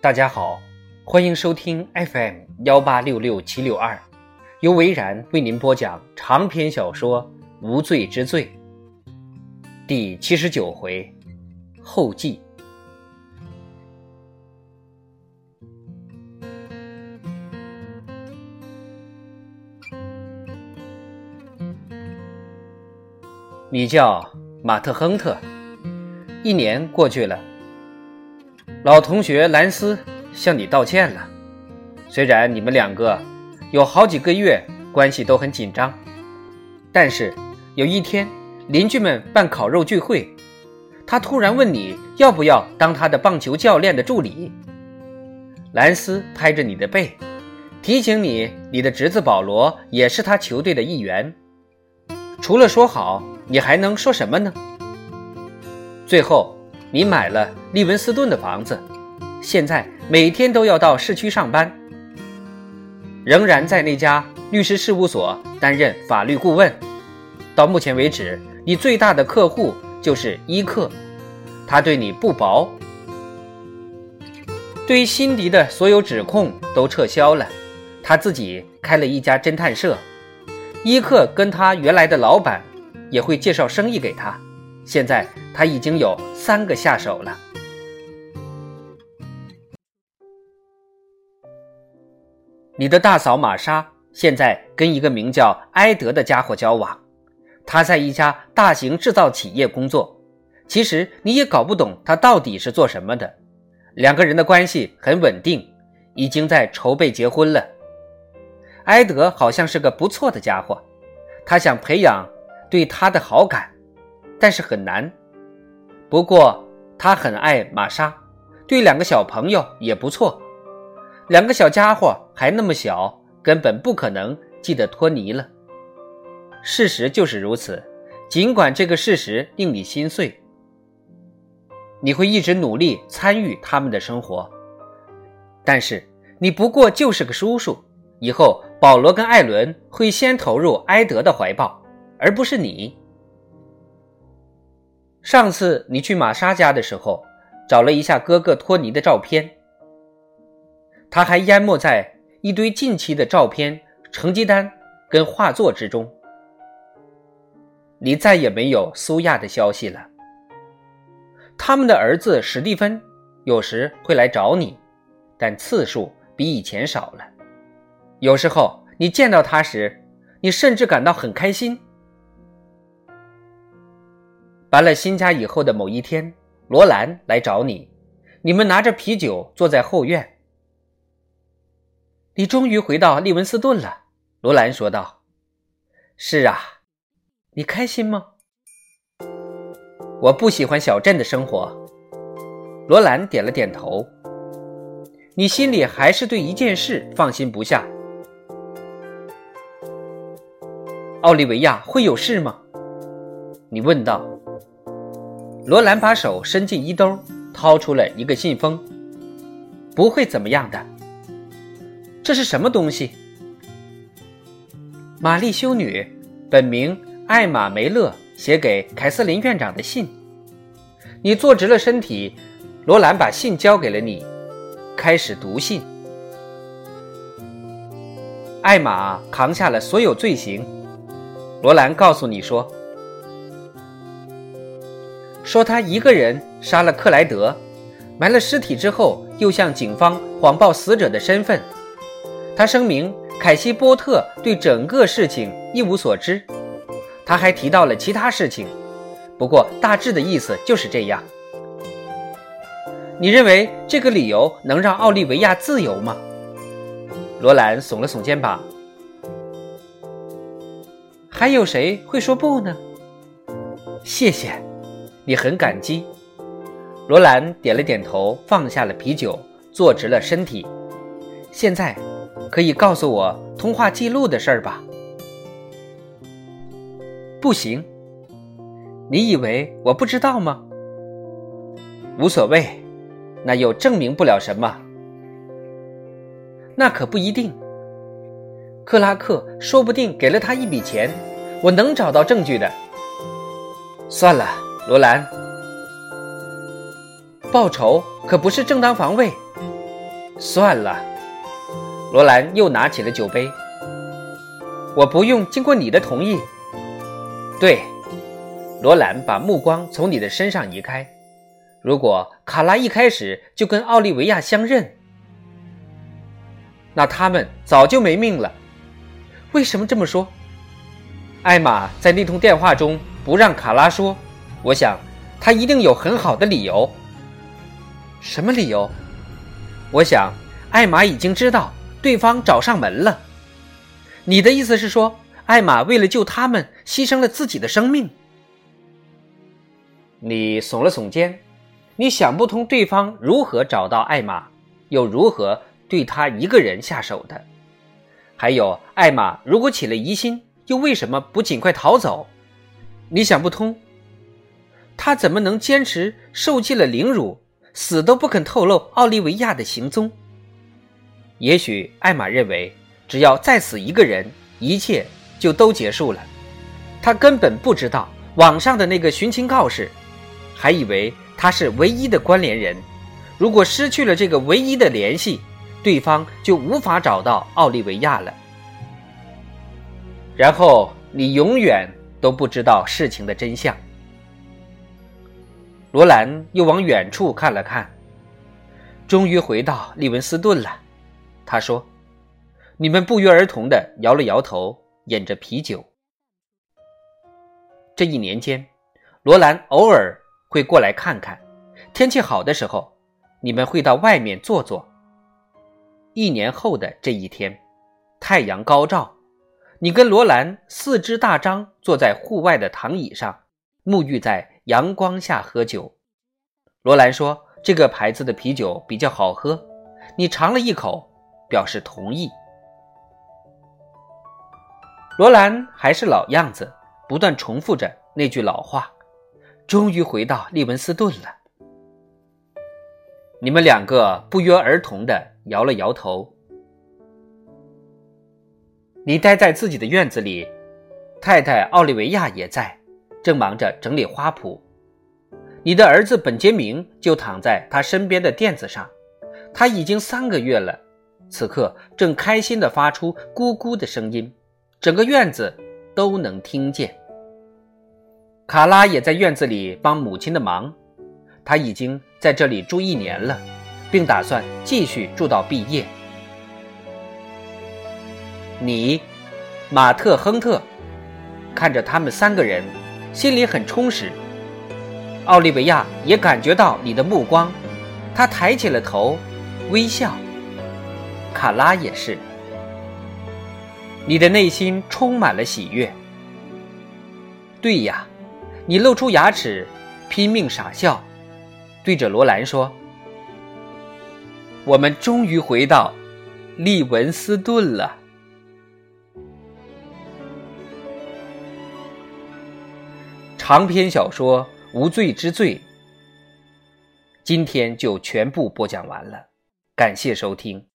大家好，欢迎收听 FM 幺八六六七六二，由维然为您播讲长篇小说《无罪之罪》第七十九回后记。你叫马特·亨特，一年过去了。老同学兰斯向你道歉了。虽然你们两个有好几个月关系都很紧张，但是有一天邻居们办烤肉聚会，他突然问你要不要当他的棒球教练的助理。兰斯拍着你的背，提醒你你的侄子保罗也是他球队的一员。除了说好。你还能说什么呢？最后，你买了利文斯顿的房子，现在每天都要到市区上班，仍然在那家律师事务所担任法律顾问。到目前为止，你最大的客户就是伊克，他对你不薄，对于辛迪的所有指控都撤销了，他自己开了一家侦探社。伊克跟他原来的老板。也会介绍生意给他。现在他已经有三个下手了。你的大嫂玛莎现在跟一个名叫埃德的家伙交往，他在一家大型制造企业工作。其实你也搞不懂他到底是做什么的。两个人的关系很稳定，已经在筹备结婚了。埃德好像是个不错的家伙，他想培养。对他的好感，但是很难。不过他很爱玛莎，对两个小朋友也不错。两个小家伙还那么小，根本不可能记得托尼了。事实就是如此。尽管这个事实令你心碎，你会一直努力参与他们的生活。但是你不过就是个叔叔。以后保罗跟艾伦会先投入埃德的怀抱。而不是你。上次你去玛莎家的时候，找了一下哥哥托尼的照片，他还淹没在一堆近期的照片、成绩单跟画作之中。你再也没有苏亚的消息了。他们的儿子史蒂芬有时会来找你，但次数比以前少了。有时候你见到他时，你甚至感到很开心。搬了新家以后的某一天，罗兰来找你，你们拿着啤酒坐在后院。你终于回到利文斯顿了，罗兰说道。是啊，你开心吗？我不喜欢小镇的生活。罗兰点了点头。你心里还是对一件事放心不下。奥利维亚会有事吗？你问道。罗兰把手伸进衣兜，掏出了一个信封。不会怎么样的。这是什么东西？玛丽修女，本名艾玛梅勒，写给凯瑟琳院长的信。你坐直了身体，罗兰把信交给了你，开始读信。艾玛扛下了所有罪行。罗兰告诉你说。说他一个人杀了克莱德，埋了尸体之后，又向警方谎报死者的身份。他声明凯西波特对整个事情一无所知。他还提到了其他事情，不过大致的意思就是这样。你认为这个理由能让奥利维亚自由吗？罗兰耸了耸肩膀。还有谁会说不呢？谢谢。你很感激，罗兰点了点头，放下了啤酒，坐直了身体。现在可以告诉我通话记录的事儿吧？不行，你以为我不知道吗？无所谓，那又证明不了什么。那可不一定。克拉克说不定给了他一笔钱，我能找到证据的。算了。罗兰，报仇可不是正当防卫。算了。罗兰又拿起了酒杯。我不用经过你的同意。对，罗兰把目光从你的身上移开。如果卡拉一开始就跟奥利维亚相认，那他们早就没命了。为什么这么说？艾玛在那通电话中不让卡拉说，我想他一定有很好的理由。什么理由？我想艾玛已经知道对方找上门了。你的意思是说，艾玛为了救他们，牺牲了自己的生命？你耸了耸肩，你想不通对方如何找到艾玛，又如何对他一个人下手的。还有，艾玛如果起了疑心，又为什么不尽快逃走？你想不通，他怎么能坚持受尽了凌辱，死都不肯透露奥利维亚的行踪？也许艾玛认为。只要再死一个人，一切就都结束了。他根本不知道网上的那个寻亲告示，还以为他是唯一的关联人。如果失去了这个唯一的联系，对方就无法找到奥利维亚了。然后你永远都不知道事情的真相。罗兰又往远处看了看，终于回到利文斯顿了。他说。你们不约而同的摇了摇头，饮着啤酒。这一年间，罗兰偶尔会过来看看。天气好的时候，你们会到外面坐坐。一年后的这一天，太阳高照，你跟罗兰四肢大张坐在户外的躺椅上，沐浴在阳光下喝酒。罗兰说：“这个牌子的啤酒比较好喝。”你尝了一口，表示同意。罗兰还是老样子，不断重复着那句老话。终于回到利文斯顿了。你们两个不约而同的摇了摇头。你待在自己的院子里，太太奥利维亚也在，正忙着整理花圃。你的儿子本杰明就躺在他身边的垫子上，他已经三个月了，此刻正开心的发出咕咕的声音。整个院子都能听见。卡拉也在院子里帮母亲的忙，他已经在这里住一年了，并打算继续住到毕业。你，马特·亨特，看着他们三个人，心里很充实。奥利维亚也感觉到你的目光，他抬起了头，微笑。卡拉也是。你的内心充满了喜悦。对呀，你露出牙齿，拼命傻笑，对着罗兰说：“我们终于回到利文斯顿了。”长篇小说《无罪之罪》今天就全部播讲完了，感谢收听。